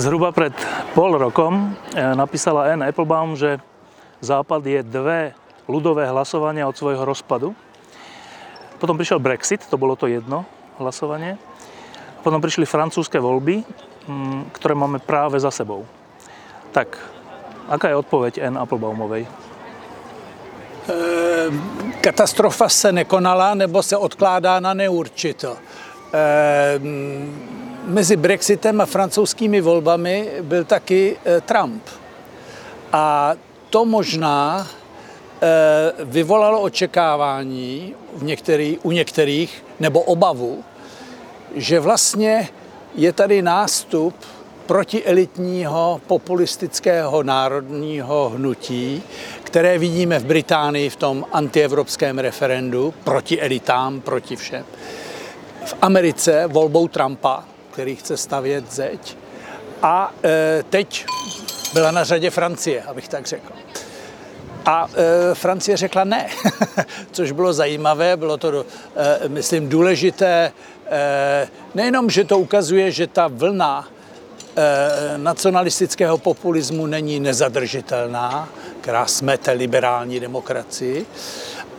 Zhruba pred pol rokom eh, napísala Anne Applebaum, že Západ je dve ľudové hlasovania od svojho rozpadu. Potom prišiel Brexit, to bolo to jedno hlasovanie. Potom prišli francúzske voľby, mm, ktoré máme práve za sebou. Tak, aká je odpoveď Anne Applebaumovej? Ehm, katastrofa se nekonala nebo se odkládá na neurčito. Mezi Brexitem a francouzskými volbami byl taky eh, Trump. A to možná eh, vyvolalo očekávání v některý, u některých, nebo obavu, že vlastně je tady nástup protielitního populistického národního hnutí, které vidíme v Británii v tom antievropském referendu proti elitám, proti všem. V Americe volbou Trumpa který chce stavět zeď. A e, teď byla na řadě Francie, abych tak řekl. A e, Francie řekla ne, což bylo zajímavé, bylo to, e, myslím, důležité. E, nejenom, že to ukazuje, že ta vlna e, nacionalistického populismu není nezadržitelná, která smete liberální demokracii,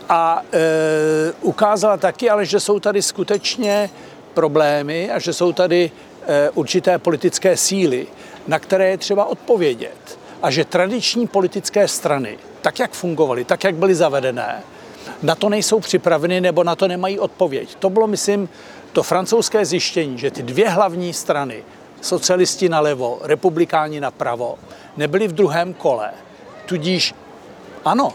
a e, ukázala taky, ale že jsou tady skutečně problémy a že jsou tady eh, určité politické síly, na které je třeba odpovědět. A že tradiční politické strany, tak jak fungovaly, tak jak byly zavedené, na to nejsou připraveny nebo na to nemají odpověď. To bylo, myslím, to francouzské zjištění, že ty dvě hlavní strany, socialisti nalevo, republikáni napravo, nebyly v druhém kole. Tudíž ano,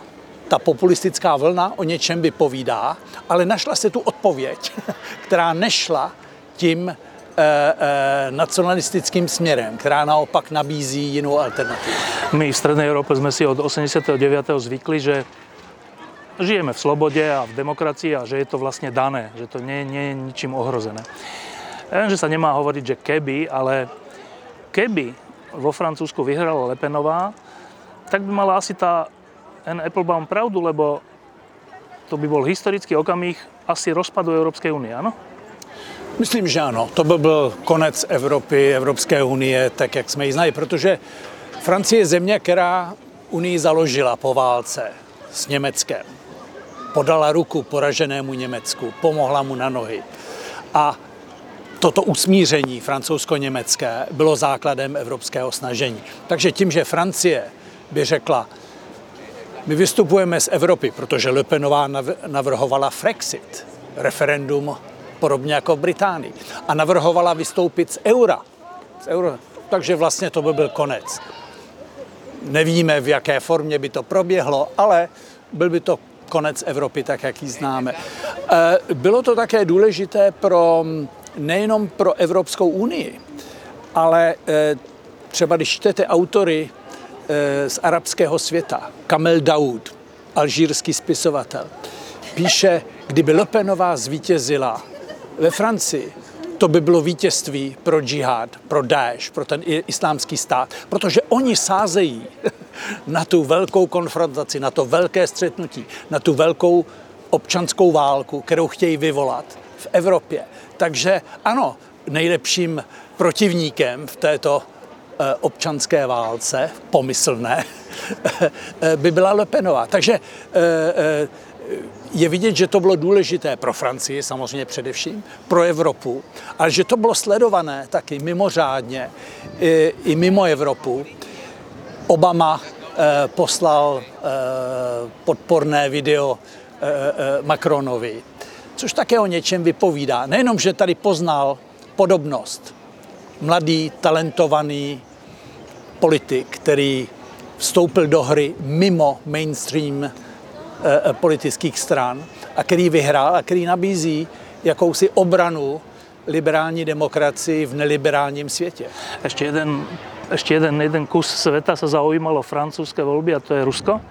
ta populistická vlna o něčem vypovídá, ale našla se tu odpověď, která nešla tím e, e, nacionalistickým směrem, která naopak nabízí jinou alternativu. My v Strednej Európe jsme si od 89. zvykli, že žijeme v slobode a v demokracii a že je to vlastně dané, že to nie, nie ničím ohrozené. Ja viem, že sa nemá hovoriť, že keby, ale keby vo Francúzsku vyhrala Lepenová, tak by mala asi tá N. Applebaum pravdu, lebo to by bol historický okamih asi rozpadu Európskej unie, ano? Myslím, že ano. To by byl konec Evropy, Evropské unie, tak jak jsme ji znali, protože Francie je země, která unii založila po válce s Německem. Podala ruku poraženému Německu, pomohla mu na nohy. A toto usmíření francouzsko-německé bylo základem evropského snažení. Takže tím, že Francie by řekla, my vystupujeme z Evropy, protože Le Penová navrhovala Frexit, referendum podobně jako v Británii. A navrhovala vystoupit z eura. Z eura. Takže vlastně to by byl konec. Nevíme, v jaké formě by to proběhlo, ale byl by to konec Evropy, tak jak ji známe. E, bylo to také důležité pro, nejenom pro Evropskou unii, ale e, třeba když čtete autory z arabského světa, Kamel Daoud, alžírský spisovatel, píše, kdyby Lepenová zvítězila ve Francii, to by bylo vítězství pro džihad, pro Daesh, pro ten islámský stát, protože oni sázejí na tu velkou konfrontaci, na to velké střetnutí, na tu velkou občanskou válku, kterou chtějí vyvolat v Evropě. Takže ano, nejlepším protivníkem v této Eh, občanské válce, pomyslné, eh, by byla Lepenová. Takže eh, je vidět, že to bylo důležité pro Francii samozřejmě především, pro Evropu, ale že to bylo sledované taky mimořádně i, i mimo Evropu. Obama poslal podporné video Macronovi, což také o něčem vypovídá. Nejenom, že tady poznal podobnost mladý, talentovaný politik, který vstoupil do hry mimo mainstream politických stran a který vyhrál a který nabízí jakousi obranu liberální demokracii v neliberálním světě. Ještě jeden, ještě jeden, jeden kus světa se zaujímalo francouzské volby a to je Rusko.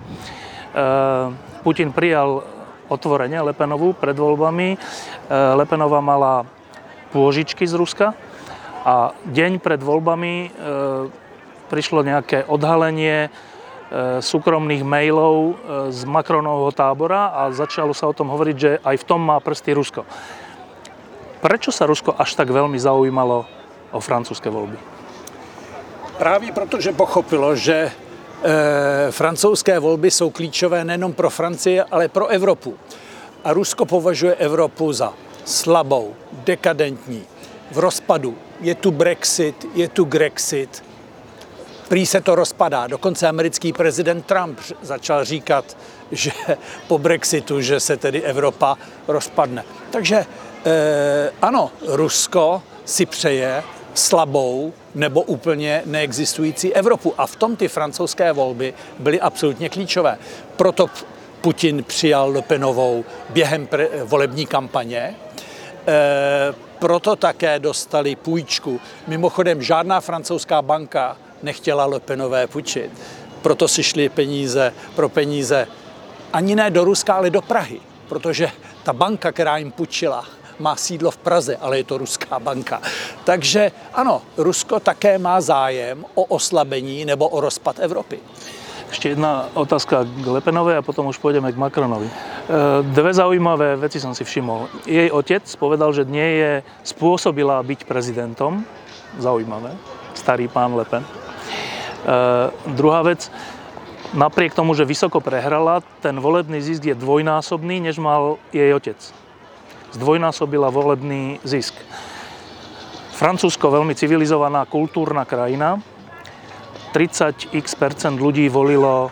Putin přijal otvorene Lepenovu pred voľbami. Lepenová mala pôžičky z Ruska a deň pred voľbami prišlo nejaké odhalenie súkromných mailov z Macronovho tábora a začalo sa o tom hovoriť, že aj v tom má prsty Rusko. Prečo sa Rusko až tak veľmi zaujímalo o francúzske voľby? Právě protože pochopilo, že e, francouzské volby jsou klíčové nejenom pro Francii, ale pro Evropu. A Rusko považuje Evropu za slabou, dekadentní, v rozpadu. Je tu Brexit, je tu Grexit, prý se to rozpadá. Dokonce americký prezident Trump začal říkat, že po Brexitu, že se tedy Evropa rozpadne. Takže eh, ano, Rusko si přeje slabou nebo úplně neexistující Evropu. A v tom ty francouzské volby byly absolutně klíčové. Proto Putin přijal Le Penovou během volební kampaně. E, proto také dostali půjčku. Mimochodem, žádná francouzská banka nechtěla Le Penové půjčit. Proto si šly peníze pro peníze ani ne do Ruska, ale do Prahy. Protože ta banka, která jim půjčila, má sídlo v Praze, ale je to ruská banka. Takže ano, Rusko také má zájem o oslabení nebo o rozpad Evropy. Ještě jedna otázka k Lepenové a potom už půjdeme k Macronovi. E, dve zaujímavé veci som si všimol. Jej otec povedal, že nie je spôsobila byť prezidentom. Zaujímavé. Starý pán Lepen. E, druhá vec, napriek tomu, že vysoko prehrala, ten volebný zisk je dvojnásobný, než mal jej otec. Zdvojnásobila volebný zisk. Francúzsko veľmi civilizovaná kultúrna krajina, 30x percent ľudí volilo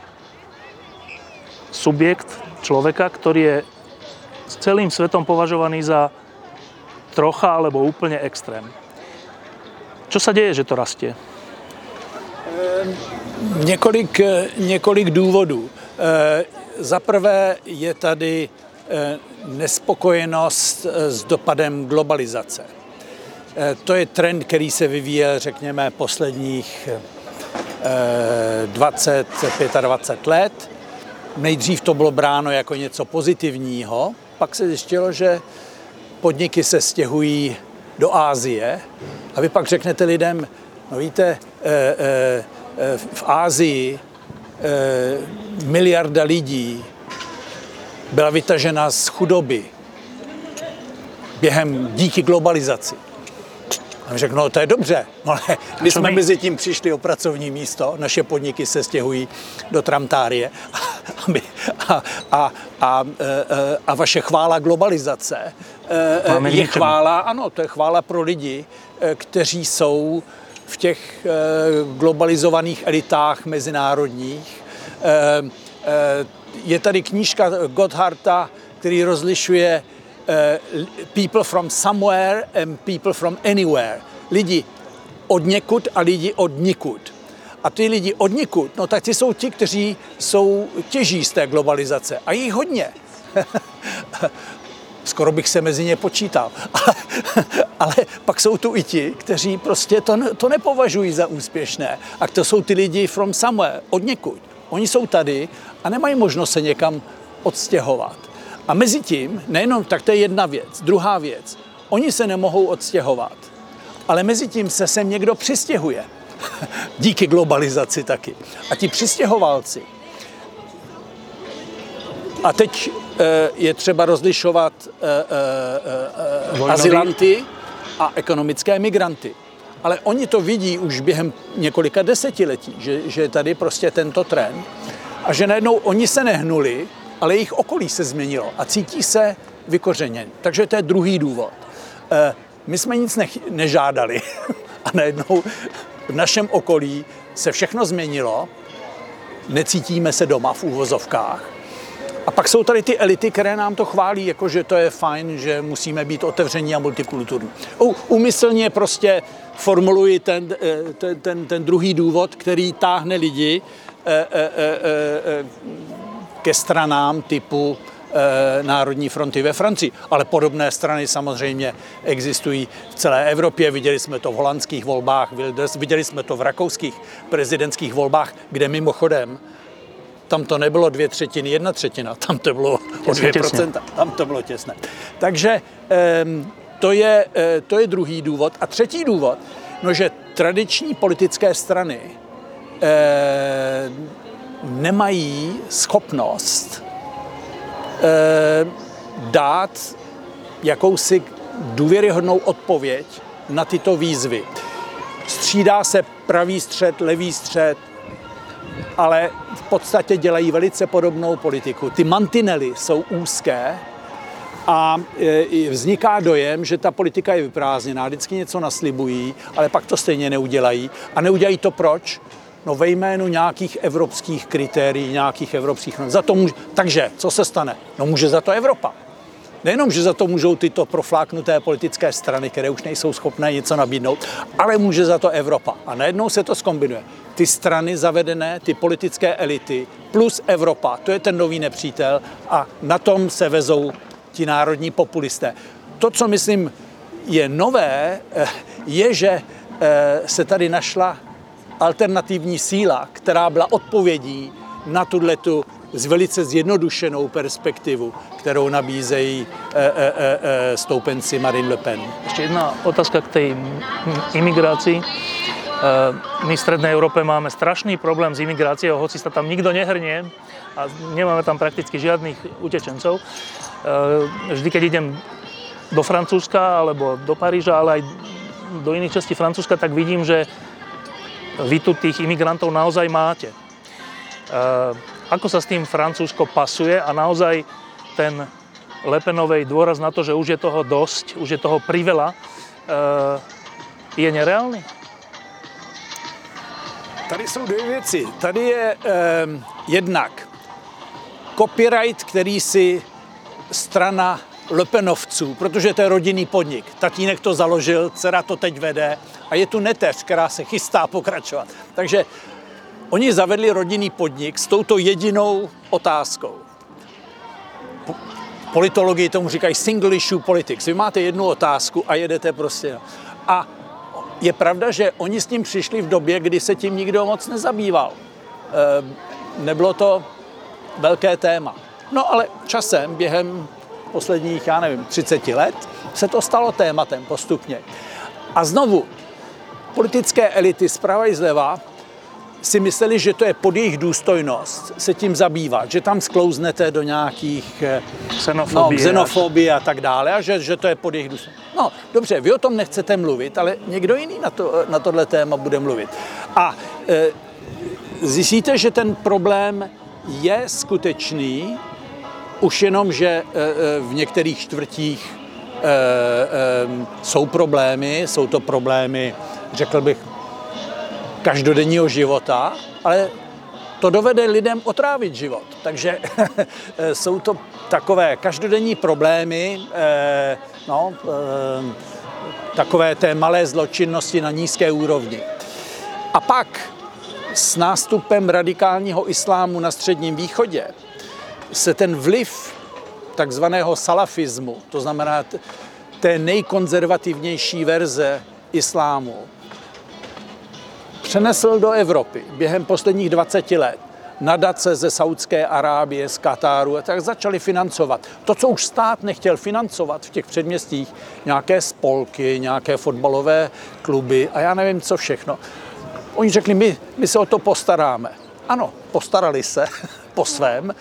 subjekt človeka, ktorý je s celým svetom považovaný za trocha alebo úplne extrém. Čo sa deje, že to rastie? Několik, několik důvodů. Za prvé je tady nespokojenost s dopadem globalizace. To je trend, který se vyvíjel, řekněme, posledních 20, 25 let. Nejdřív to bylo bráno jako něco pozitivního, pak se zjistilo, že podniky se stěhují do Ázie a vy pak řeknete lidem, no víte, eh, eh, v Ázii eh, miliarda lidí byla vytažena z chudoby během díky globalizaci. A řekl, no to je dobře, no, ale my jsme my? mezi tím přišli o pracovní místo, naše podniky se stěhují do Tramtárie a, my, a, a, a, a vaše chvála globalizace Máme je chvála, ano, to je chvála pro lidi, kteří jsou v těch globalizovaných elitách mezinárodních. Je tady knížka Gotthardta, který rozlišuje people from somewhere and people from anywhere. Lidi od někud a lidi od nikud. A ty lidi od nikud, no tak ty jsou ti, kteří jsou těží z té globalizace. A jich hodně. Skoro bych se mezi ně počítal. Ale, pak jsou tu i ti, kteří prostě to, to nepovažují za úspěšné. A to jsou ty lidi from somewhere, od někud. Oni jsou tady a nemají možnost se někam odstěhovat. A mezi tím, nejenom, tak to je jedna věc. Druhá věc, oni se nemohou odstěhovat, ale mezi tím se sem někdo přistěhuje. Díky globalizaci taky. A ti přistěhovalci. A teď je třeba rozlišovat e, e, azylanty a ekonomické migranty. Ale oni to vidí už během několika desetiletí, že, že je tady prostě tento trend a že najednou oni se nehnuli, ale jejich okolí se změnilo a cítí se vykořeněn. Takže to je druhý důvod. Eh, my jsme nic nežádali a najednou v našem okolí se všechno změnilo, necítíme se doma v úvozovkách. A pak jsou tady ty elity, které nám to chválí, jako že to je fajn, že musíme být otevření a multikulturní. Úmyslně prostě formuluji ten, eh, ten, ten, ten druhý důvod, který táhne lidi eh, ke stranám typu Eh, Národní fronty ve Francii, ale podobné strany samozřejmě existují v celé Evropě. Viděli jsme to v holandských volbách, viděli jsme to v rakouských prezidentských volbách, kde mimochodem tam to nebylo dvě třetiny, jedna třetina, tam to bylo o dvě procenta, tam to bylo těsné. Takže to je, eh, to je druhý důvod. A třetí důvod, no, že tradiční politické strany eh, nemají schopnost Eh, dát jakousi důvěryhodnou odpověď na tyto výzvy. Střídá se pravý střed, levý střed, ale v podstatě dělají velice podobnou politiku. Ty mantinely jsou úzké a eh, vzniká dojem, že ta politika je vyprázdněná, vždycky něco naslibují, ale pak to stejně neudělají. A neudělají to proč? No ve jménu nějakých evropských kritérií, nějakých evropských. Za to může, takže, co se stane? No může za to Evropa. Nejenom, že za to můžou tyto profláknuté politické strany, které už nejsou schopné něco nabídnout, ale může za to Evropa. A najednou se to skombinuje. Ty strany zavedené, ty politické elity plus Evropa, to je ten nový nepřítel a na tom se vezou ti národní populisté. To, co myslím je nové, eh, je, že eh, se tady našla alternativní síla, která byla odpovědí na tuhle tu velice zjednodušenou perspektivu, kterou nabízejí e, e, e, stoupenci Marine Le Pen. Ještě jedna otázka k té imigraci. My v Strednej Európe máme strašný problém s imigráciou, hoci sa tam nikto nehrnie a nemáme tam prakticky žiadnych utečencov. Vždy, keď idem do Francúzska alebo do Paríža, ale aj do iných častí Francúzska, tak vidím, že vy tu tých imigrantov naozaj máte. E, ako sa s tým Francúzsko pasuje a naozaj ten Lepenovej dôraz na to, že už je toho dosť, už je toho priveľa, je nereálny? Tady jsou dvě věci. Tady je eh, jednak copyright, který si strana Lepenovců, protože to je rodinný podnik. Tatínek to založil, dcera to teď vede a je tu neteř, která se chystá pokračovat. Takže oni zavedli rodinný podnik s touto jedinou otázkou. Politologii tomu říkají single issue politics. Vy máte jednu otázku a jedete prostě. A je pravda, že oni s tím přišli v době, kdy se tím nikdo moc nezabýval. E, nebylo to velké téma. No ale časem, během posledních, já nevím, 30 let, se to stalo tématem postupně. A znovu, politické elity zprava i zleva si mysleli, že to je pod jejich důstojnost se tím zabývat, že tam sklouznete do nějakých eh, xenofobie, no, xenofobie a tak dále a že, že to je pod jejich důstojnost. No, dobře, vy o tom nechcete mluvit, ale někdo jiný na, to, na tohle téma bude mluvit. A e, zjistíte, že ten problém je skutečný, už jenom, že e, e, v některých čtvrtích e, jsou problémy, jsou to problémy, řekl bych, každodenního života, ale to dovede lidem otrávit život. Takže jsou to takové každodenní problémy, no, takové té malé zločinnosti na nízké úrovni. A pak s nástupem radikálního islámu na Středním východě se ten vliv takzvaného salafismu, to znamená té nejkonzervativnější verze islámu, přenesl do Evropy během posledních 20 let. Nadace ze Saudské Arábie, z Katáru, a tak začali financovat. To, co už stát nechtěl financovat v těch předměstích, nějaké spolky, nějaké fotbalové kluby a já nevím, co všechno. Oni řekli, my, my se o to postaráme. Ano, postarali se po svém,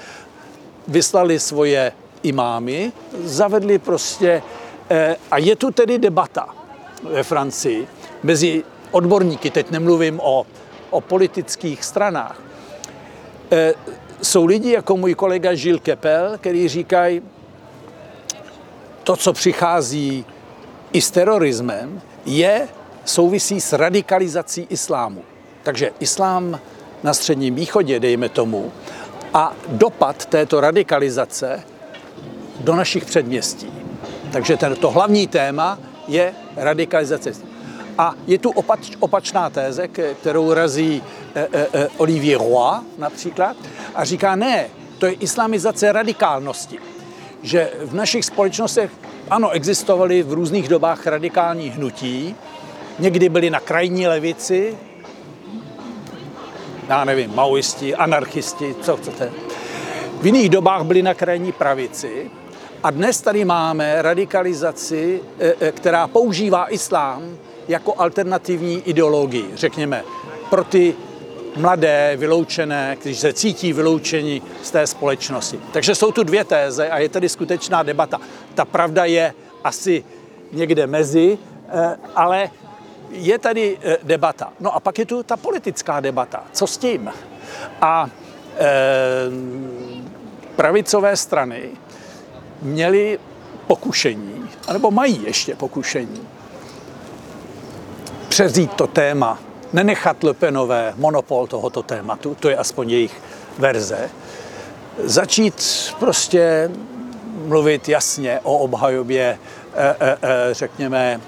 vyslali svoje imámy, zavedli prostě, eh, a je tu tedy debata ve Francii mezi odborníky, teď nemluvím o, o politických stranách. Eh, jsou lidi jako můj kolega Žil Kepel, který říkají, to, co přichází i s terorismem, je souvisí s radikalizací islámu. Takže islám na Středním východě, dejme tomu, a dopad této radikalizace do našich předměstí. Takže ten, to hlavní téma je radikalizace. A je tu opač, opačná téze, kterou razí e, e, e, Olivier Roy například, a říká, ne, to je islamizace radikálnosti. Že v našich společnostech, ano, existovaly v různých dobách radikální hnutí, někdy byly na krajní levici, já nevím, maoisti, anarchisti, co chcete. V jiných dobách byli na krajní pravici a dnes tady máme radikalizaci, e, e, která používá islám jako alternativní ideologii, řekněme, pro ty mladé, vyloučené, kteří se cítí vyloučeni z té společnosti. Takže jsou tu dvě téze a je tady skutečná debata. Ta pravda je asi někde mezi, e, ale je tady debata. No a pak je tu ta politická debata. Co s tím? A pravicové strany měly pokušení, anebo mají ještě pokušení, přezít to téma, nenechat Lepenové monopol tohoto tématu, to je aspoň jejich verze, začít prostě mluvit jasně o obhajobě, e, e, e, řekněme,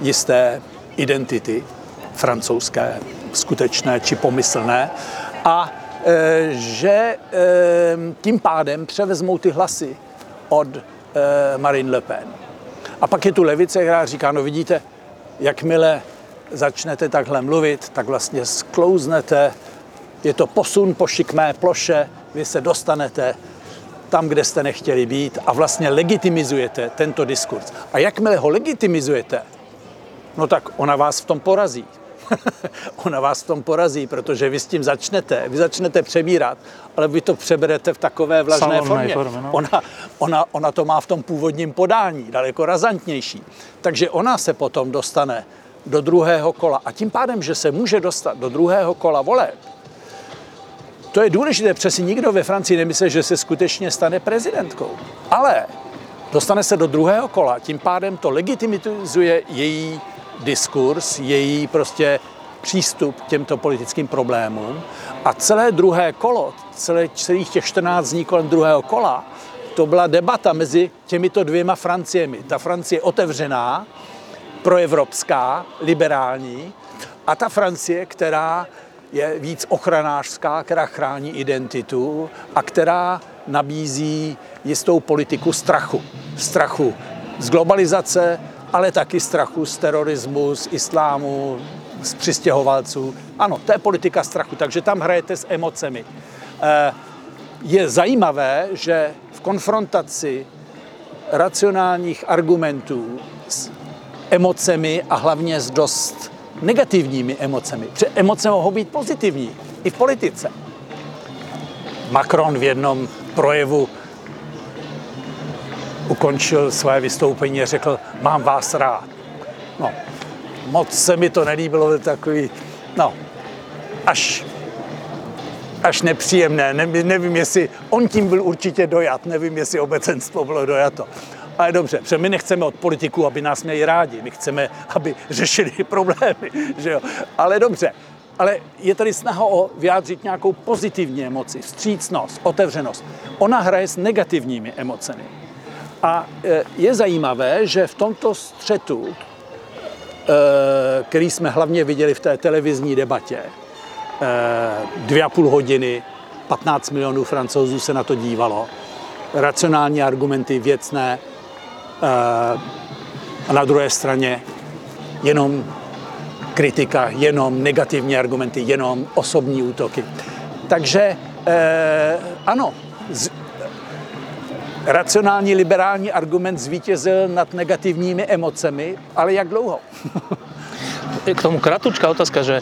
jisté identity francouzské, skutečné či pomyslné, a že tím pádem převezmou ty hlasy od Marine Le Pen. A pak je tu levice, která říká, no vidíte, jakmile začnete takhle mluvit, tak vlastně sklouznete, je to posun po šikmé ploše, vy se dostanete tam, kde jste nechtěli být a vlastně legitimizujete tento diskurs. A jakmile ho legitimizujete, no tak ona vás v tom porazí. ona vás v tom porazí, protože vy s tím začnete, vy začnete přebírat, ale vy to přeberete v takové vlažné formě. formě no. ona, ona, ona to má v tom původním podání, daleko razantnější. Takže ona se potom dostane do druhého kola. A tím pádem, že se může dostat do druhého kola voleb, to je důležité, přesně nikdo ve Francii nemyslí, že se skutečně stane prezidentkou. Ale dostane se do druhého kola, tím pádem to legitimizuje její diskurs, její prostě přístup k těmto politickým problémům. A celé druhé kolo, celé, celých těch 14 dní kolem druhého kola, to byla debata mezi těmito dvěma Franciemi. Ta Francie otevřená, proevropská, liberální, a ta Francie, která je víc ochranářská, která chrání identitu a která nabízí jistou politiku strachu. Strachu z globalizace, ale taky strachu z terorismu, z islámu, z přistěhovalců. Ano, to je politika strachu, takže tam hrajete s emocemi. Eh, je zajímavé, že v konfrontaci racionálních argumentů s emocemi a hlavně s dost negativními emocemi. Protože emoce mohou být pozitivní i v politice. Macron v jednom projevu ukončil své vystoupení a řekl, mám vás rád. No, moc se mi to nelíbilo, takový, no, až, až nepříjemné. Ne, nevím, jestli on tím byl určitě dojat, nevím, jestli obecenstvo bylo dojato. Ale dobře, protože my nechceme od politiků, aby nás měli rádi, my chceme, aby řešili problémy, že jo. Ale dobře, ale je tady snaha o vyjádřit nějakou pozitivní emoci, vstřícnost, otevřenost. Ona hraje s negativními emocemi. A e, je zajímavé, že v tomto střetu, e, který jsme hlavně viděli v té televizní debatě, e, dvě a půl hodiny, 15 milionů francouzů se na to dívalo, racionální argumenty, věcné, a na druhé straně jenom kritika, jenom negativní argumenty, jenom osobní útoky. Takže ano, racionální liberální argument zvítězil nad negativními emocemi, ale jak dlouho? K tomu kratučká otázka, že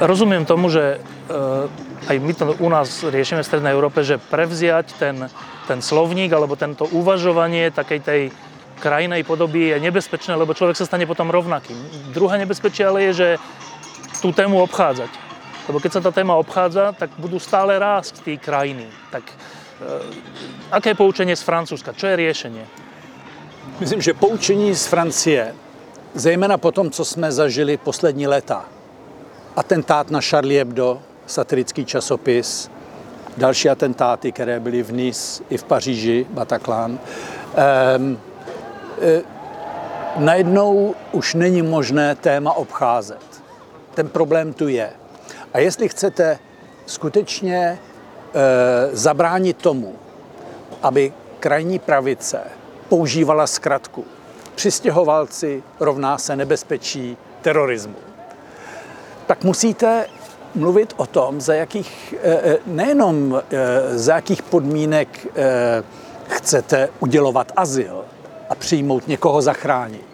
rozumiem tomu, že uh, aj my to u nás riešime v Strednej Európe, že prevziať ten, ten slovník alebo tento uvažovanie takej tej krajinej podoby je nebezpečné, lebo človek sa stane potom rovnakým. Druhé nebezpečie ale je, že tú tému obchádzať. Lebo keď sa tá téma obchádza, tak budú stále rásť tí krajiny. Tak Eh, aké je poučenie z Francúzska? Čo je riešenie? Myslím, že poučení z Francie, zejména po tom, co jsme zažili poslední léta, atentát na Charlie Hebdo, satirický časopis, další atentáty, které byly v Nice i v Paříži, Bataclan, ehm, e, najednou už není možné téma obcházet. Ten problém tu je. A jestli chcete skutečně zabránit tomu, aby krajní pravice používala zkratku přistěhovalci rovná se nebezpečí terorismu. Tak musíte mluvit o tom, za jakých, eh, eh, nejenom eh, za jakých podmínek chcete udělovat azyl a přijmout někoho zachránit,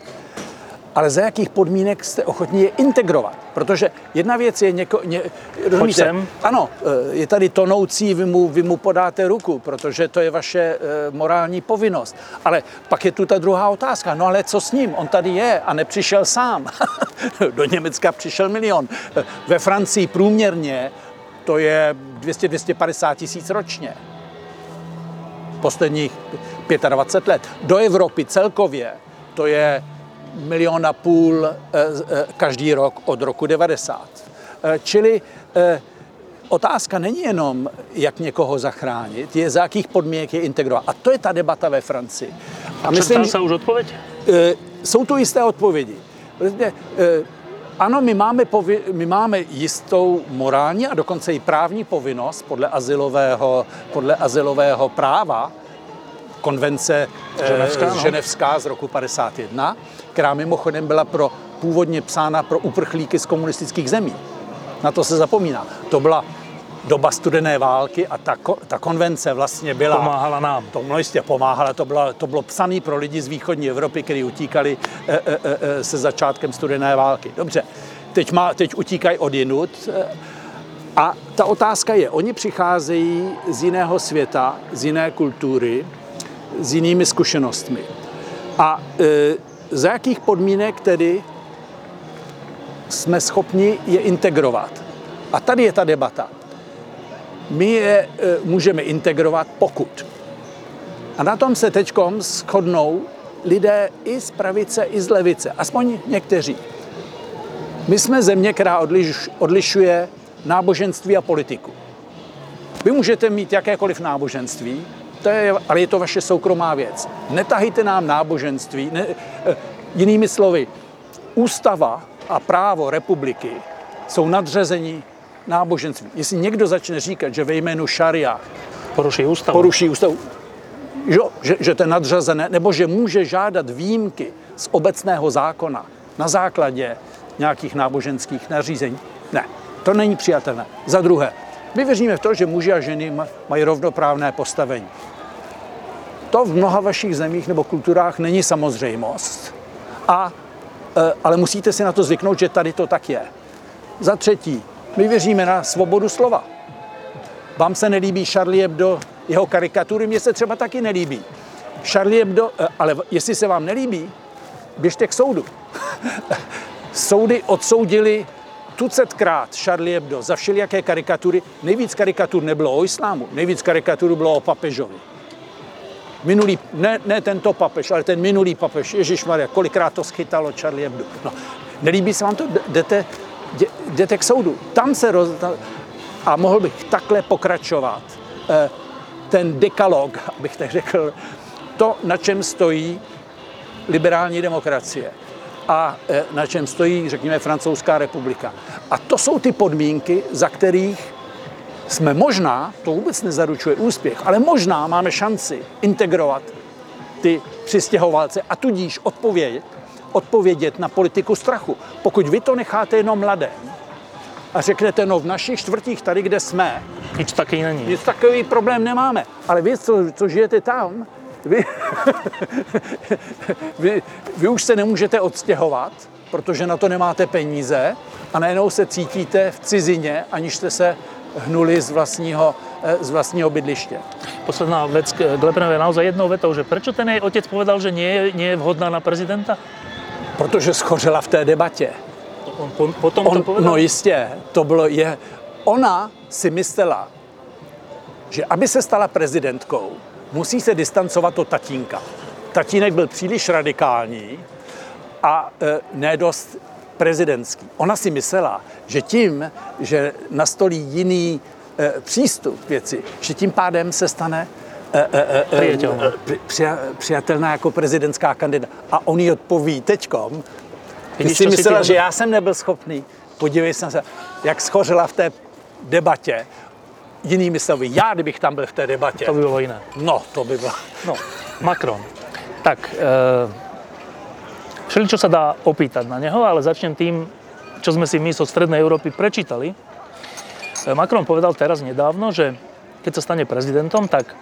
ale za jakých podmínek jste ochotní je integrovat. Protože jedna věc je něko, ně, rozumíte, ano, eh, je tady tonoucí, vy mu, vy mu podáte ruku, protože to je vaše e, morální povinnost. Ale pak je tu ta druhá otázka, no ale co s ním? On tady je a nepřišel sám. Do Německa přišel milion. Eh, ve Francii průměrně to je 200-250 tisíc ročně. Posledních 25 let. Do Evropy celkově to je milion a půl eh, eh, každý rok od roku 90. Eh, čili otázka není jenom, jak někoho zachránit, je za jakých podmínek je integrovat. A to je ta debata ve Francii. A myslím, se už odpověď? Jsou tu jisté odpovědi. Ano, my máme, povi- my máme jistou morální a dokonce i právní povinnost podle azylového, podle azylového práva, konvence Ženevská, no. Ženevská z roku 51, která mimochodem byla pro, původně psána pro uprchlíky z komunistických zemí. Na to se zapomíná. To byla doba studené války a ta, ta konvence vlastně byla... Pomáhala nám. To no jistě pomáhala, to bylo, to bylo psané pro lidi z východní Evropy, kteří utíkali e, e, e, se začátkem studené války. Dobře, teď, má, teď utíkají od jinut. A ta otázka je, oni přicházejí z jiného světa, z jiné kultury, s jinými zkušenostmi. A e, za jakých podmínek tedy jsme schopni je integrovat. A tady je ta debata. My je e, můžeme integrovat, pokud. A na tom se teď shodnou lidé i z pravice, i z levice, aspoň někteří. My jsme země, která odliš, odlišuje náboženství a politiku. Vy můžete mít jakékoliv náboženství, to je, ale je to vaše soukromá věc. Netahejte nám náboženství. Ne, eh, jinými slovy, ústava a právo republiky jsou nadřazení náboženství. Jestli někdo začne říkat, že ve jménu šaria poruší ústavu, poruší ústavu jo, že, že to je nadřazené, nebo že může žádat výjimky z obecného zákona na základě nějakých náboženských nařízení. Ne, to není přijatelné. Za druhé, my věříme v to, že muži a ženy mají rovnoprávné postavení. To v mnoha vašich zemích nebo kulturách není samozřejmost. A, e, ale musíte si na to zvyknout, že tady to tak je. Za třetí, my věříme na svobodu slova. Vám se nelíbí Charlie Hebdo, jeho karikatury, mně se třeba taky nelíbí. Charlie Hebdo, e, ale jestli se vám nelíbí, běžte k soudu. Soudy odsoudili tucetkrát Charlie Hebdo za všelijaké karikatury. Nejvíc karikatur nebylo o islámu, nejvíc karikatur bylo o papežovi. Minulý, ne, ne tento papež, ale ten minulý papež, Ježíš Maria, kolikrát to schytalo Charlie Hebdo. No, nelíbí se vám to, jdete, jdete k soudu. Tam se roz... A mohl bych takhle pokračovat. Eh, ten dekalog, abych tak řekl, to, na čem stojí liberální demokracie a eh, na čem stojí, řekněme, Francouzská republika. A to jsou ty podmínky, za kterých jsme možná, to vůbec nezaručuje úspěch, ale možná máme šanci integrovat ty přistěhovalce a tudíž odpovědět, odpovědět na politiku strachu. Pokud vy to necháte jenom mladé a řeknete, no v našich čtvrtích tady, kde jsme, nic taky není. Nic takový problém nemáme. Ale vy, co, co žijete tam, vy, vy, vy už se nemůžete odstěhovat, protože na to nemáte peníze a najednou se cítíte v cizině, aniž jste se hnuli z vlastního, eh, z vlastního bydliště. Posledná vec k Glepenovi naozaj jednou vetou, že proč ten jej otec povedal, že nie je, nie je vhodná na prezidenta? Protože schořela v té debatě. On po, potom On, to povedal? No jistě, to bylo je. Ona si myslela, že aby se stala prezidentkou, musí se distancovat od tatínka. Tatínek byl příliš radikální a e, nedost prezidentský. Ona si myslela, že tím, že nastolí jiný e, přístup k věci, že tím pádem se stane e, e, e, přija, přijatelná jako prezidentská kandidát. A on jí odpoví teďkom, ty si myslela, že já jsem nebyl schopný. Podívej se jak schořela v té debatě. jinými slovy, já kdybych tam byl v té debatě. To by bylo jiné. No, to by bylo. No, Macron. Tak, e, čo sa dá opýtať na neho, ale začnem tým, čo sme si my zo Strednej Európy prečítali. E, Macron povedal teraz nedávno, že keď sa stane prezidentom, tak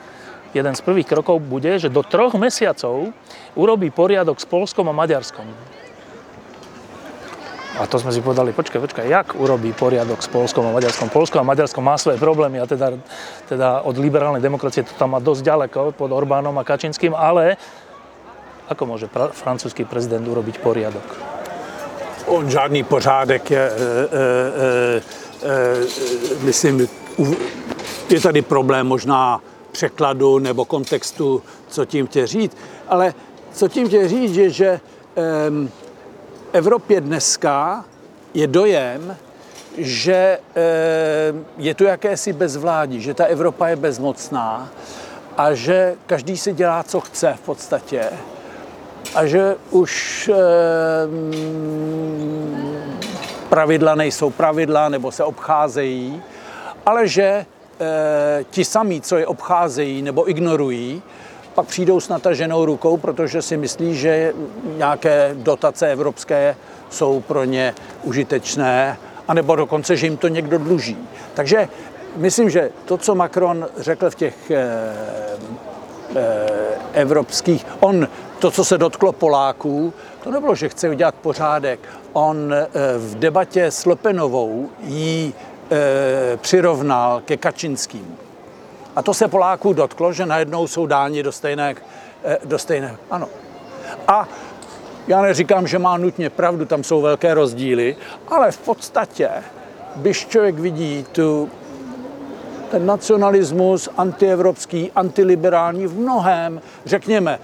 jeden z prvých krokov bude, že do troch mesiacov urobí poriadok s Polskom a Maďarskom. A to sme si povedali, počkaj, počkaj, jak urobí poriadok s Polskom a Maďarskom? Polsko a Maďarsko má svoje problémy a teda, teda od liberálnej demokracie to tam má dosť ďaleko pod Orbánom a Kačinským, ale ako môže pra- francúzsky prezident urobiť poriadok? On žádný pořádek je, e, e, e, myslím, je tady problém možná překladu nebo kontextu, co tím chtěl říct, ale co tím chtěl říct je, že e, Evropě dneska je dojem, že eh, je tu jakési bezvládí, že ta Evropa je bezmocná a že každý si dělá, co chce v podstatě a že už eh, pravidla nejsou pravidla nebo se obcházejí, ale že eh, ti samí, co je obcházejí nebo ignorují, pak přijdou s nataženou rukou, protože si myslí, že nějaké dotace evropské jsou pro ně užitečné, anebo dokonce, že jim to někdo dluží. Takže myslím, že to, co Macron řekl v těch eh, eh, evropských, on to, co se dotklo Poláků, to nebylo, že chce udělat pořádek. On eh, v debatě s Lepenovou jí eh, přirovnal ke Kačinským. A to se Poláků dotklo, že najednou jsou dáni do stejné, eh, do stejné ano. A já neříkám, že má nutně pravdu, tam jsou velké rozdíly, ale v podstatě, když člověk vidí tu, ten nacionalismus antievropský, antiliberální v mnohem, řekněme,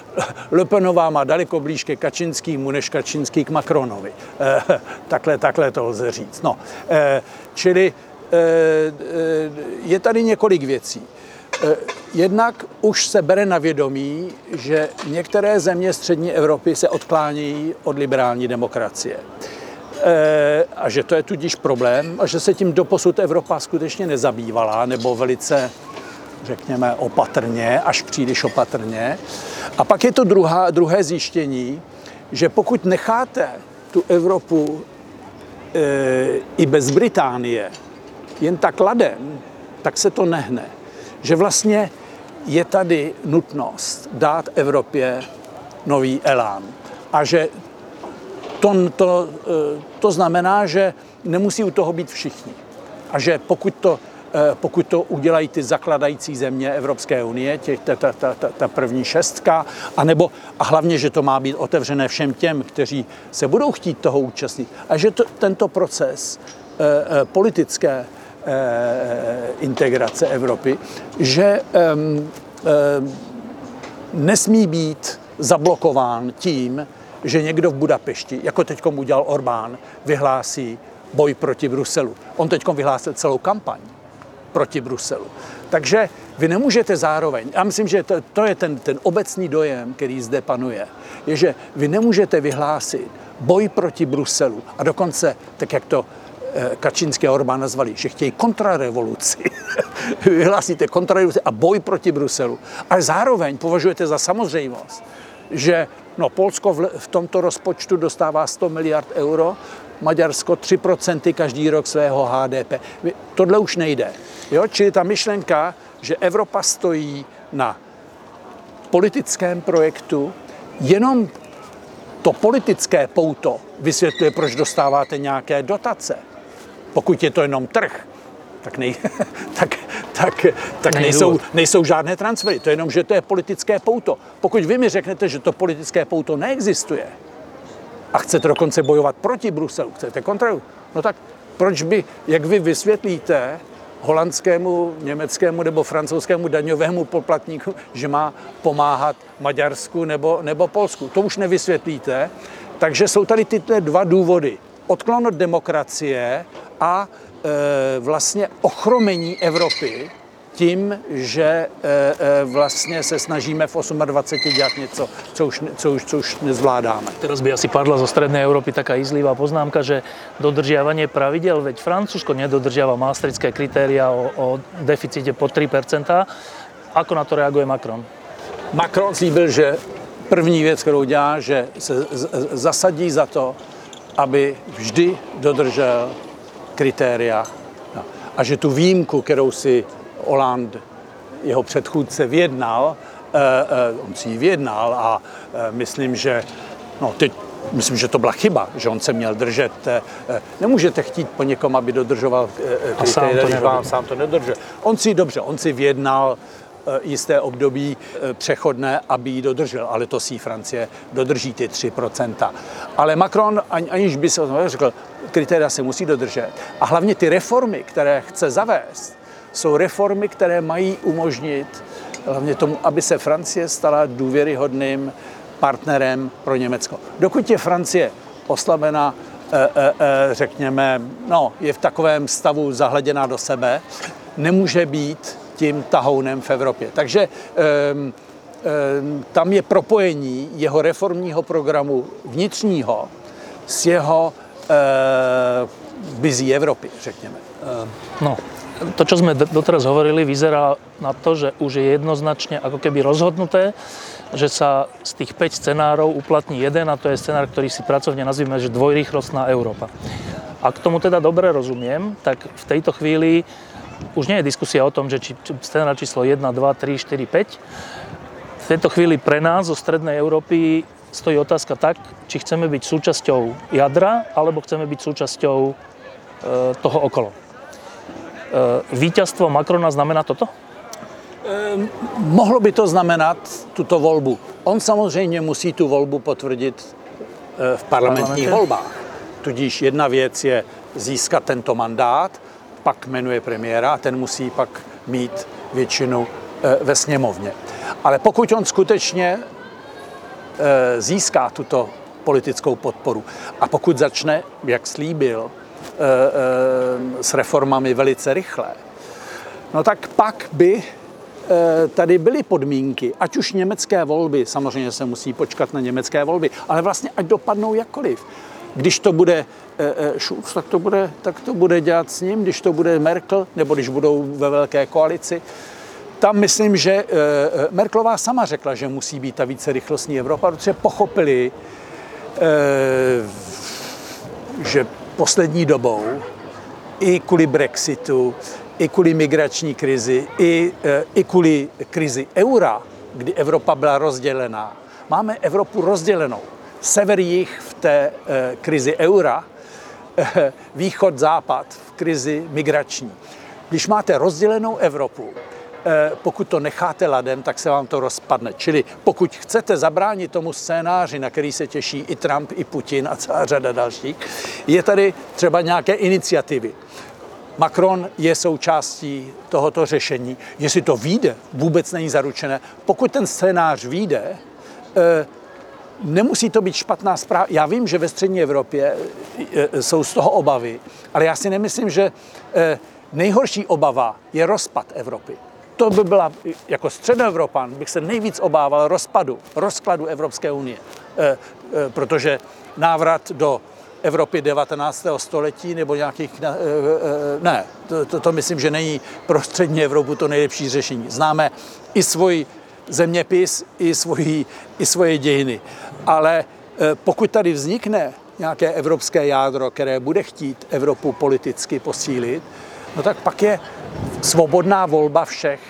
Lepenová má daleko blíž ke Kačinskýmu, než Kačinský k Macronovi. Eh, takhle, takhle to lze říct. No, eh, čili Eh, eh, je tady několik věcí. Jednak už se bere na vědomí, že některé země střední Evropy se odklánějí od liberální demokracie. A že to je tudíž problém a že se tím doposud Evropa skutečně nezabývala, nebo velice, řekněme, opatrně, až příliš opatrně. A pak je to druhá, druhé zjištění, že pokud necháte tu Evropu e, i bez Británie jen tak ladem, tak se to nehne. Že vlastně je tady nutnost dát Evropě nový elán. A že to, to, eh, to znamená, že nemusí u toho být všichni. A že pokud to, eh, pokud to udělají ty zakladající země Evropské unie, těch, ta, ta, ta, ta první šestka, anebo, a hlavně, že to má být otevřené všem těm, kteří se budou chtít toho účastnit, a že to, tento proces eh, politické Eh, integrace Evropy, že nesmí být zablokován tím, že někdo v Budapešti, jako teď udělal Orbán, vyhlásí boj proti Bruselu. On teď vyhlásil celou kampaň proti Bruselu. Takže vy nemůžete zároveň, já myslím, že to, to je ten, ten obecný dojem, který zde panuje, je, že vy nemůžete vyhlásit boj proti Bruselu a dokonce, tak jak to Eh, Kačinský a Orbán nazvali, že chtějí kontrarevoluci. Vyhlásíte kontrarevoluci a boj proti Bruselu. Ale zároveň považujete za samozřejmost, že no, Polsko v, v tomto rozpočtu dostává 100 miliard euro, Maďarsko 3% každý rok svého HDP. Tohle už nejde. Jo? Čili ta myšlenka, že Evropa stojí na politickém projektu, jenom to politické pouto vysvětluje, proč dostáváte nějaké dotace. Pokud je to jenom trh, tak, nej, tak, tak, tak nejsou, nejsou žádné transfery. To je jenom, že to je politické pouto. Pokud vy mi řeknete, že to politické pouto neexistuje a chcete dokonce bojovat proti Bruselu, chcete kontrolu, no tak proč by, jak vy vysvětlíte holandskému, německému nebo francouzskému daňovému poplatníku, že má pomáhat Maďarsku nebo, nebo Polsku. To už nevysvětlíte. Takže jsou tady tyto dva důvody. Odklon od demokracie a vlastně ochromení Evropy tím, že e, e, vlastně se snažíme v 28 dělat něco, co už, co už, co už nezvládáme. Teraz by asi padla zo Strednej Európy taká izlivá poznámka, že dodržiavanie pravidel, veď Francúzsko nedodržiava maastrické kritéria o, o deficite po 3% Ako na to reaguje Macron? Macron slíbil, že první věc, kterou dělá, že se zasadí za to, aby vždy dodržel kritéria no. a že tu výjimku, kterou si Hollande, jeho předchůdce, vyjednal, eh, eh, on si ji vyjednal a eh, myslím, že no, teď myslím, že to byla chyba, že on se měl držet. Nemůžete chtít po někom, aby dodržoval kritéria, když vám sám to nedržel. On si dobře, on si vyjednal jisté období eh, přechodné, aby ji dodržel, ale to si Francie dodrží ty 3%. Ale Macron, aniž by se řekl, kritéria se musí dodržet. A hlavně ty reformy, které chce zavést, jsou reformy, které mají umožnit hlavně tomu, aby se Francie stala důvěryhodným partnerem pro Německo. Dokud je Francie oslabena, eh, řekněme, no, je v takovém stavu zahleděná do sebe, nemůže být tím tahounem v Evropě. Takže um, um, tam je propojení jeho reformního programu vnitřního s jeho uh, vizí Evropy, řekněme. No, to, čo sme doteraz hovorili, vyzerá na to, že už je jednoznačne ako keby rozhodnuté, že sa z tých 5 scenárov uplatní jeden a to je scenár, ktorý si pracovne nazývame, že dvojrýchlostná Európa. Ak tomu teda dobre rozumiem, tak v tejto chvíli už nie je diskusia o tom, že či, scéna číslo 1, 2, 3, 4, 5. V tejto chvíli pre nás zo Strednej Európy stojí otázka tak, či chceme byť súčasťou jadra, alebo chceme byť súčasťou e, toho okolo. E, víťazstvo Macrona znamená toto? E, mohlo by to znamenat tuto volbu. On samozřejmě musí tu volbu potvrdit e, v parlamentních volbách. Tudíž jedna věc je získat tento mandát pak jmenuje premiéra a ten musí pak mít většinu eh, ve sněmovně. Ale pokud on skutečně eh, získá tuto politickou podporu a pokud začne, jak slíbil, eh, s reformami velice rychle, no tak pak by tady byly podmínky, ať už německé volby, samozřejmě se musí počkat na německé volby, ale vlastně ať dopadnou jakkoliv. Když to bude Eh, eh, Schulz, tak to, bude, tak to bude dělat s ním, když to bude Merkel, nebo když budou ve velké koalici. Tam myslím, že eh, Merklová sama řekla, že musí být ta více rychlostní Evropa, protože pochopili, že poslední dobou i kvůli Brexitu, i kvůli migrační krizi, i, i kvůli krizi eura, kdy Evropa byla rozdělená. Máme Evropu rozdělenou. Sever jich v té krizi eura východ-západ v krizi migrační. Když máte rozdělenou Evropu, eh, pokud to necháte ladem, tak se vám to rozpadne. Čili pokud chcete zabránit tomu scénáři, na který se těší i Trump, i Putin a celá řada dalších, je tady třeba nějaké iniciativy. Macron je součástí tohoto řešení. Jestli to vyjde, vůbec není zaručené. Pokud ten scénář vyjde, eh, Nemusí to být špatná zpráva. Já vím, že ve střední Evropě e, e, jsou z toho obavy, ale já si nemyslím, že e, nejhorší obava je rozpad Evropy. To by byla, jako středoevropan, bych se nejvíc obával rozpadu, rozkladu Evropské unie. Protože návrat do Evropy 19. století nebo nějakých... Ne, to, to, to myslím, že není pro střední Evropu to nejlepší řešení. Známe i svůj zeměpis, i, svoji, i svoje dějiny. Ale eh, pokud tady vznikne nějaké evropské jádro, které bude chtít Evropu politicky posílit, no tak pak je svobodná volba všech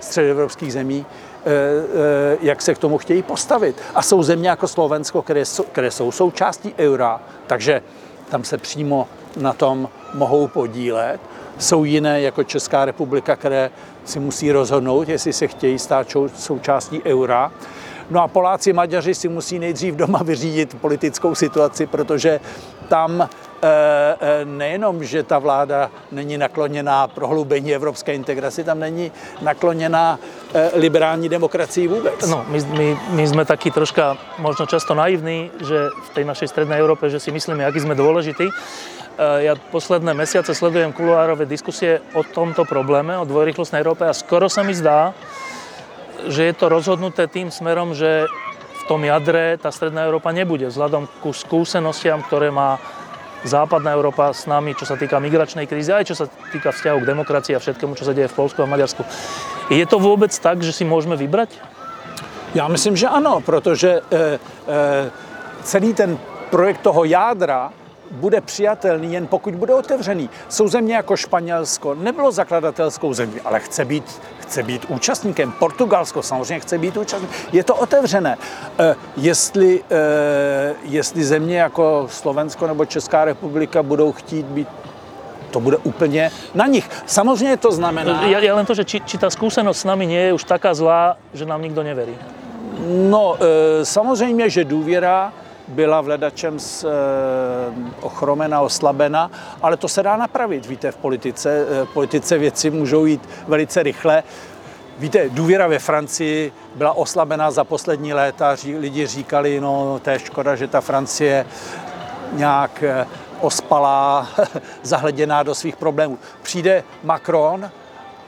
středoevropských zemí, eh, eh, jak se k tomu chtějí postavit. A jsou země jako Slovensko, které jsou, které jsou součástí eura, takže tam se přímo na tom mohou podílet. Jsou jiné jako Česká republika, které si musí rozhodnout, jestli se chtějí stát součástí eura. No a Poláci, Maďaři si musí nejdřív doma vyřídit politickou situaci, protože tam nejenom, že ta vláda není nakloněná prohloubení evropské integrace, tam není nakloněná liberální demokracii vůbec. No, my, my, my jsme taky troška možno často naivní, že v té našej strednej Európe, že si myslíme, jaký jsme dôležití. Ja posledné mesiace sledujem kuloárové diskusie o tomto probléme, o dvojrychlostnej Európe a skoro sa mi zdá, že je to rozhodnuté tým smerom, že v tom jadre tá stredná Európa nebude, vzhľadom ku skúsenostiam, ktoré má západná Európa s nami, čo sa týka migračnej krízy, aj čo sa týka vzťahu k demokracii a všetkému, čo sa deje v Polsku a v Maďarsku. Je to vôbec tak, že si môžeme vybrať? Já myslím, že ano, protože e, e, celý ten projekt toho jádra bude přijatelný jen pokud bude otevřený. Jsou země jako Španělsko, nebylo zakladatelskou zemí, ale chce být, chce být účastníkem. Portugalsko samozřejmě chce být účastníkem. Je to otevřené. E, jestli, e, jestli země jako Slovensko nebo Česká republika budou chtít být to bude úplně na nich. Samozřejmě to znamená... Ja, ja len to, že či, či ta zkušenost s nami nie je už taká zlá, že nám nikdo neverí. No, e, samozřejmě, že důvěra byla vledačem z, e, ochromena, oslabena, ale to se dá napravit. Víte, v politice, v politice věci můžou jít velice rychle. Víte, důvěra ve Francii byla oslabená za poslední léta. Lidi říkali, no to je škoda, že ta Francie nějak e, ospalá, zahleděná do svých problémů. Přijde Macron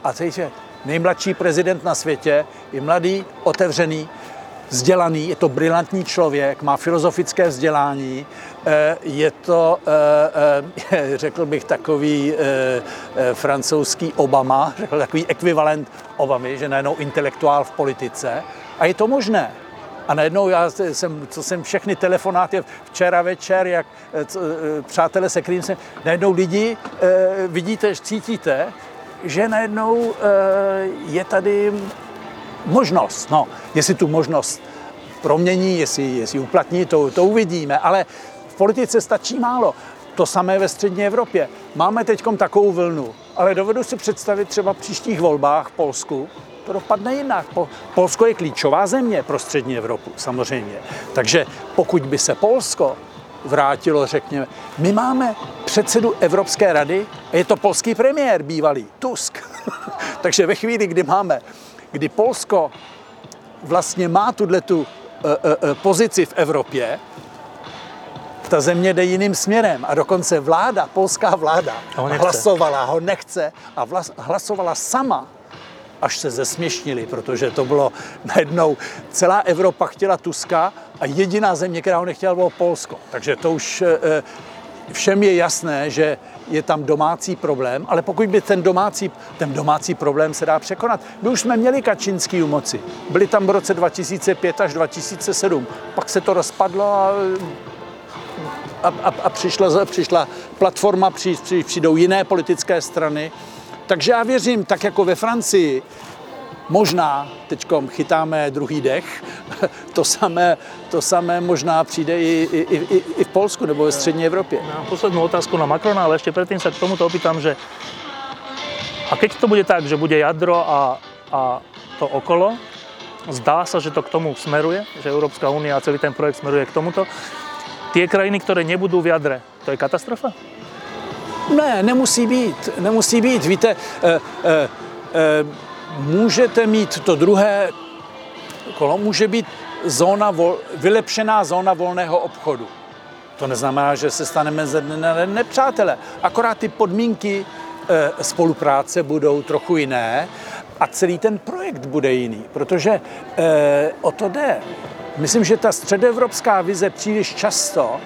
a teď je nejmladší prezident na světě, je mladý, otevřený, vzdělaný, je to brilantní člověk, má filozofické vzdělání, eh, je to, eh, eh, řekl bych, takový francouzský Obama, řekl takový ekvivalent Obamy, že najednou intelektuál v politice. A je to možné. A najednou já jsem, co jsem všechny telefonáty včera večer, jak co, přátelé se kterým jsem, najednou lidi vidíte, cítíte, že najednou je tady možnost. No, jestli tu možnost promění, jestli, jestli uplatní, to, to uvidíme. Ale v politice stačí málo. To samé ve střední Evropě. Máme teď takovou vlnu, ale dovedu si představit třeba v příštích volbách v Polsku, to dopadne jinak. Polsko je klíčová země pro střední Evropu, samozřejmě. Takže pokud by se Polsko vrátilo, řekněme, my máme předsedu Evropské rady je to polský premiér bývalý, Tusk. Takže ve chvíli, kdy máme kdy Polsko vlastně má tuhle tu e, e, pozici v Evropě, ta země jde jiným směrem a dokonce vláda, polská vláda, ho hlasovala, ho nechce a vlas, hlasovala sama, až se zesměšnili, protože to bylo najednou, celá Evropa chtěla Tuska a jediná země, která ho nechtěla, bylo Polsko. Takže to už všem je jasné, že je tam domácí problém, ale pokud by ten domácí, ten domácí problém se dá překonat. My už jsme měli Kačinský u moci. Byli tam v roce 2005 až 2007. Pak se to rozpadlo a a, a, a přišla, přišla platforma, při, při, přijdou jiné politické strany. Takže já věřím, tak jako ve Francii, Možná teď chytáme druhý dech, to samé, to samé možná přijde i, i, i, i v Polsku nebo ve střední Evropě. Mám poslednú otázku na Macrona, ale ešte predtým sa k tomuto opýtam, že a keď to bude tak, že bude jadro a, a to okolo, zdá sa, že to k tomu smeruje, že Európska únia a celý ten projekt smeruje k tomuto, tie krajiny, ktoré nebudú v jadre, to je katastrofa? Ne, nemusí být, nemusí být. Víte, eh, eh, eh, můžete mít to druhé kolo, může být zóna, vylepšená zóna volného obchodu. To neznamená, že se staneme ze dne na den nepřátele. Akorát ty podmínky e, spolupráce budou trochu jiné a celý ten projekt bude jiný, protože e, o to jde. Myslím, že ta středoevropská vize příliš často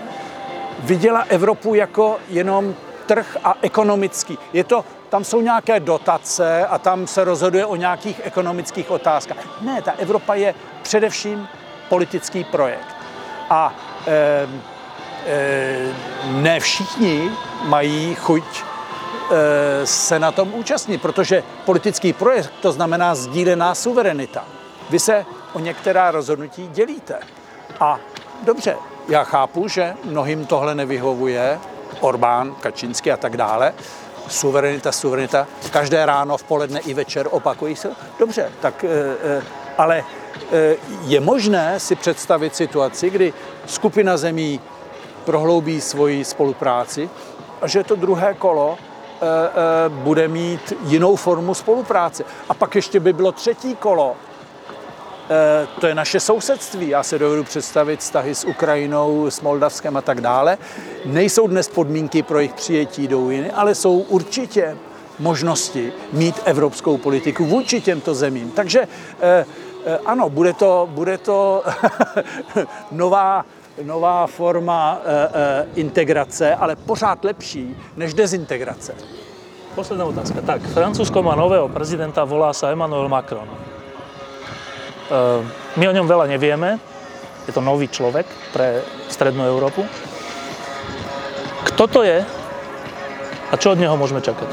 viděla Evropu jako jenom trh a ekonomický. Je to tam jsou nějaké dotace a tam se rozhoduje o nějakých ekonomických otázkách. Ne, ta Evropa je především politický projekt. A e, e, ne všichni mají chuť e, se na tom účastnit, protože politický projekt to znamená sdílená suverenita. Vy se o některá rozhodnutí dělíte. A dobře, já chápu, že mnohým tohle nevyhovuje, Orbán, Kačínsky a tak dále, suverenita, suverenita, každé ráno, v poledne i večer opakují se. Dobře, tak, eh, eh, ale eh, je možné si představit situaci, kdy skupina zemí prohloubí svoji spolupráci a že to druhé kolo bude mít jinou formu spolupráce. A pak ještě by bylo třetí kolo, to je naše sousedství. Já se dovedu představit vztahy s Ukrajinou, s Moldavskem a tak dále. Nejsou dnes podmínky pro jejich přijetí do Unii, ale jsou určitě možnosti mít evropskou politiku vůči těmto zemím. Takže ano, bude to, bude to nová nová forma integrace, ale pořád lepší než dezintegrace. Posledná otázka. Tak, Francúzsko má nového prezidenta, volá sa Emmanuel Macron. E, my o ňom veľa nevieme, je to nový človek pre strednú Európu. Kto to je a čo od neho môžeme čakať?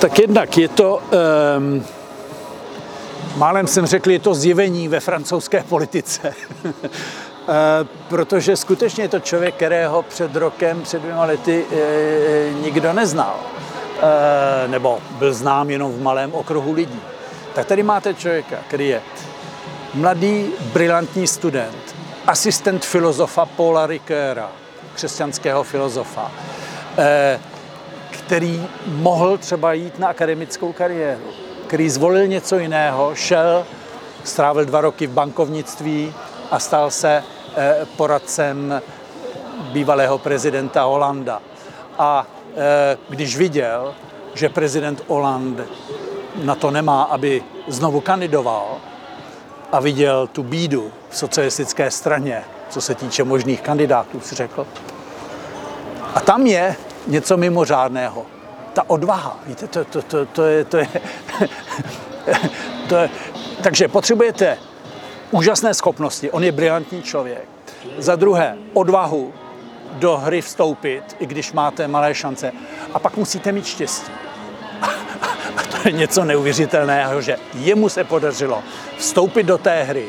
Tak jednak je to... Um, Málem jsem řekl, je to zjevení ve francouzské politice. Eh, protože skutečně je to člověk, kterého před rokem, před dvěma lety eh, nikdo neznal. Eh, nebo byl znám jenom v malém okruhu lidí. Tak tady máte člověka, který je mladý, brilantní student, asistent filozofa Paula Ricoeura, křesťanského filozofa, který mohl třeba jít na akademickou kariéru který zvolil něco jiného, šel, strávil dva roky v bankovnictví a stal se eh, poradcem bývalého prezidenta Holanda. A eh, když viděl, že prezident Hollande na to nemá, aby znovu kandidoval a viděl tu bídu v socialistické straně, co se týče možných kandidátů, si řekl. A tam je něco mimořádného ta odvaha, víte, to, to, to, to je, to je, to je, takže potřebujete úžasné schopnosti, on je brilantní člověk. Za druhé, odvahu do hry vstoupit, i když máte malé šance. A pak musíte mít štěstí. Něco neuvěřitelného, že jemu se podařilo vstoupit do té hry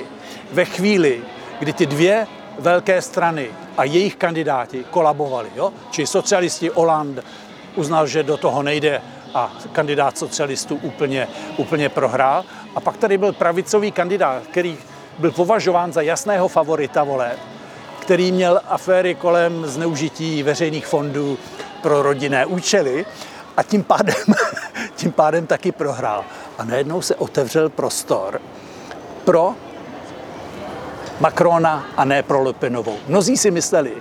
ve chvíli, kdy ty dvě velké strany a jejich kandidáti kolabovali. Jo? Či socialisti Hollande uznal, že do toho nejde a kandidát socialistů úplně, úplně prohrál. A pak tady byl pravicový kandidát, který byl považován za jasného favorita voleb, který měl aféry kolem zneužití veřejných fondů pro rodinné účely a tím pádem, tím pádem taky prohrál. A najednou se otevřel prostor pro Macrona a ne pro Le Penovou. Mnozí si mysleli,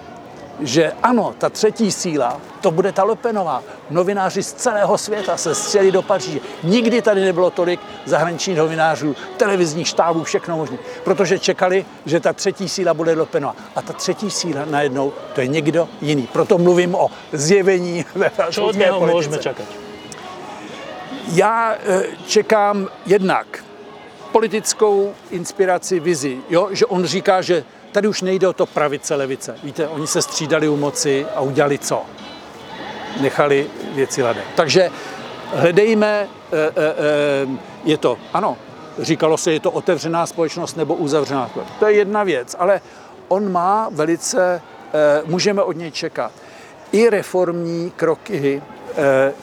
že ano, ta třetí síla, to bude ta Lepenová. Novináři z celého světa se střeli do Paříže. Nikdy tady nebylo tolik zahraničních novinářů, televizních štábů, všechno možné. Protože čekali, že ta třetí síla bude Lepenová. A ta třetí síla najednou, to je někdo jiný. Proto mluvím o zjevení ve francouzské politice. můžeme čekat? Já eh, čekám jednak politickou inspiraci, vizi. Jo? Že on říká, že Tady už nejde o to pravice, levice. Víte, oni se střídali u moci a udělali co? Nechali věci ladem. Takže hledejme, eh, eh, je to, ano, říkalo se, je to otevřená společnost nebo uzavřená společnost. To je jedna věc, ale on má velice, můžeme od něj čekat i reformní kroky,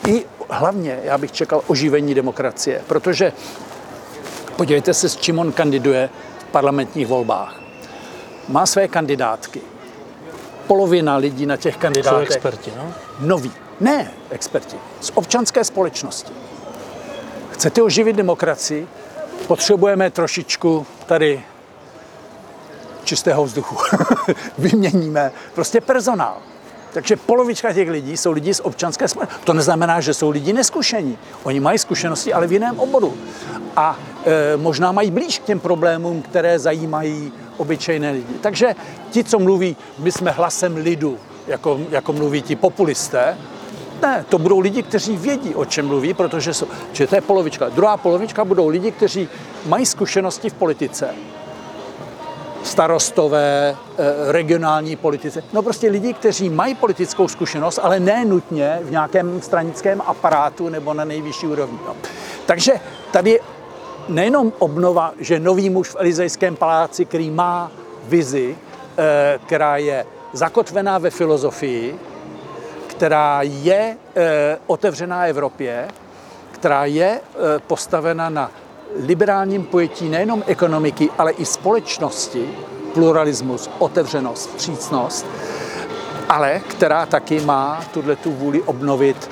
i hlavně, já bych čekal oživení demokracie, protože podívejte se, s čím on kandiduje v parlamentních volbách má své kandidátky. Polovina lidí na těch kandidátech... Jsou experti, no? Noví. Ne experti. Z občanské společnosti. Chcete oživit demokracii? Potřebujeme trošičku tady čistého vzduchu. Vyměníme prostě personál. Takže polovička těch lidí jsou lidi z občanské společnosti. To neznamená, že jsou lidi neskušení. Oni mají zkušenosti, ale v jiném oboru. A e, možná mají blíž k těm problémům, které zajímají obyčejné lidi. Takže ti, co mluví, my jsme hlasem lidu, jako, jako mluví ti populisté, ne, to budou lidi, kteří vědí, o čem mluví, protože jsou, že to je polovička. Druhá polovička budou lidi, kteří mají zkušenosti v politice, starostové, eh, regionální politice. No prostě lidi, kteří mají politickou zkušenost, ale ne nutně v nějakém stranickém aparátu nebo na nejvyšší úrovni. No. Takže tady nejenom obnova, že nový muž v Elizejském paláci, který má vizi, eh, která je zakotvená ve filozofii, která je eh, otevřená Evropě, která je postavena na liberálním pojetí nejenom ekonomiky, ale i společnosti, pluralismus, otevřenost, přícnost, ale která taky má tuhle tu vůli obnovit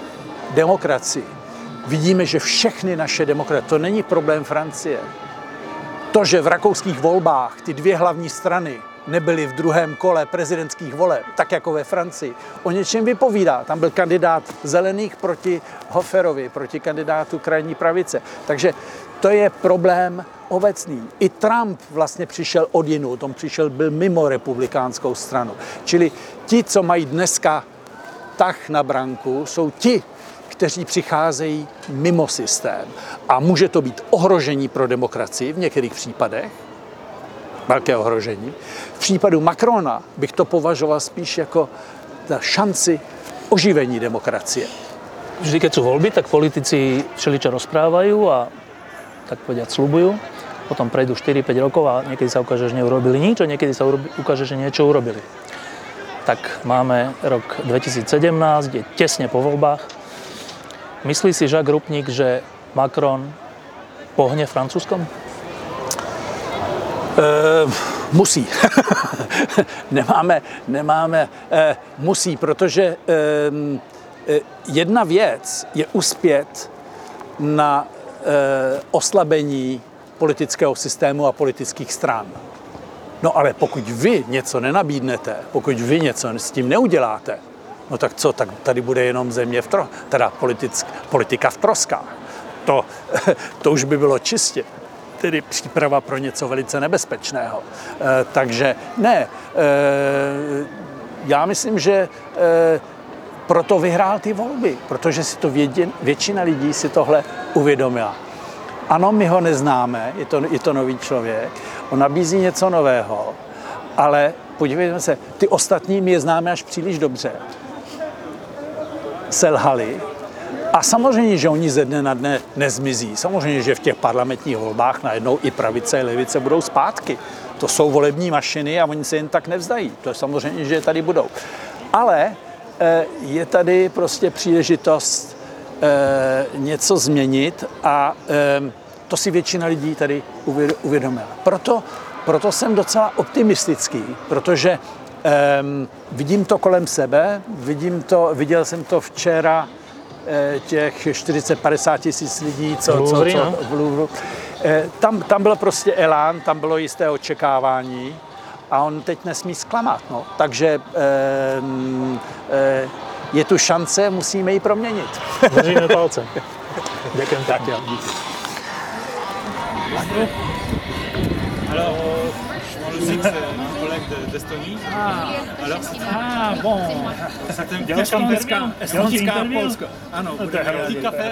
demokracii. Vidíme, že všechny naše demokracie, to není problém Francie. To, že v rakouských volbách ty dvě hlavní strany nebyli v druhém kole prezidentských voleb, tak jako ve Francii, o něčem vypovídá. Tam byl kandidát zelených proti Hoferovi, proti kandidátu krajní pravice. Takže to je problém obecný. I Trump vlastně přišel od jinou, tom přišel, byl mimo republikánskou stranu. Čili ti, co mají dneska tah na branku, jsou ti, kteří přicházejí mimo systém. A může to být ohrožení pro demokracii v některých případech, velké ohrožení. V případu Macrona bych to považoval spíš jako za šanci oživení demokracie. Vždy, keď sú voľby, tak politici všeličo rozprávajú a tak povedať slubujú. Potom prejdú 4-5 rokov a niekedy sa ukáže, že neurobili nič a niekedy sa ukáže, že niečo urobili. Tak máme rok 2017, je tesne po voľbách. Myslí si Jacques Rupnik, že Macron pohne Francúzskom? Uh, musí. nemáme, nemáme, uh, musí, protože uh, jedna věc je uspět na oslabení politického systému a politických stran. No ale pokud vy něco nenabídnete, pokud vy něco s tím neuděláte, no tak co, tak tady bude jenom země v tro, teda politick, politika v troskách. To, to už by bylo čistě tedy příprava pro něco velice nebezpečného. E, takže ne, e, já myslím, že e, proto vyhrál ty volby, protože si to vědě, většina lidí si tohle uvědomila. Ano, my ho neznáme, je to, je to nový člověk, on nabízí něco nového, ale podívejme se, ty ostatní my je známe až příliš dobře. Selhali, a samozřejmě, že oni ze dne na dne nezmizí. Samozřejmě, že v těch parlamentních volbách najednou i pravice, i levice budou zpátky. To jsou volební mašiny a oni se jen tak nevzdají. To je samozřejmě, že tady budou. Ale je tady prostě příležitost eh, něco změnit a eh, to si většina lidí tady uvědomila. Proto, proto jsem docela optimistický, protože vidím to kolem sebe, vidím to, viděl jsem to včera Eh, těch 40-50 tisíc lidí, co, co, co no. v Louvru. Eh, tam, tam byl prostě elán, tam bylo jisté očekávání a on teď nesmí zklamat. No. Takže eh, je tu šance, musíme ji proměnit. Držíme palce. Děkujem. Tak jo. d'Estonie. Ah, alors ah bon, c'est Estonska, Estonska, Polska. Ano, petit café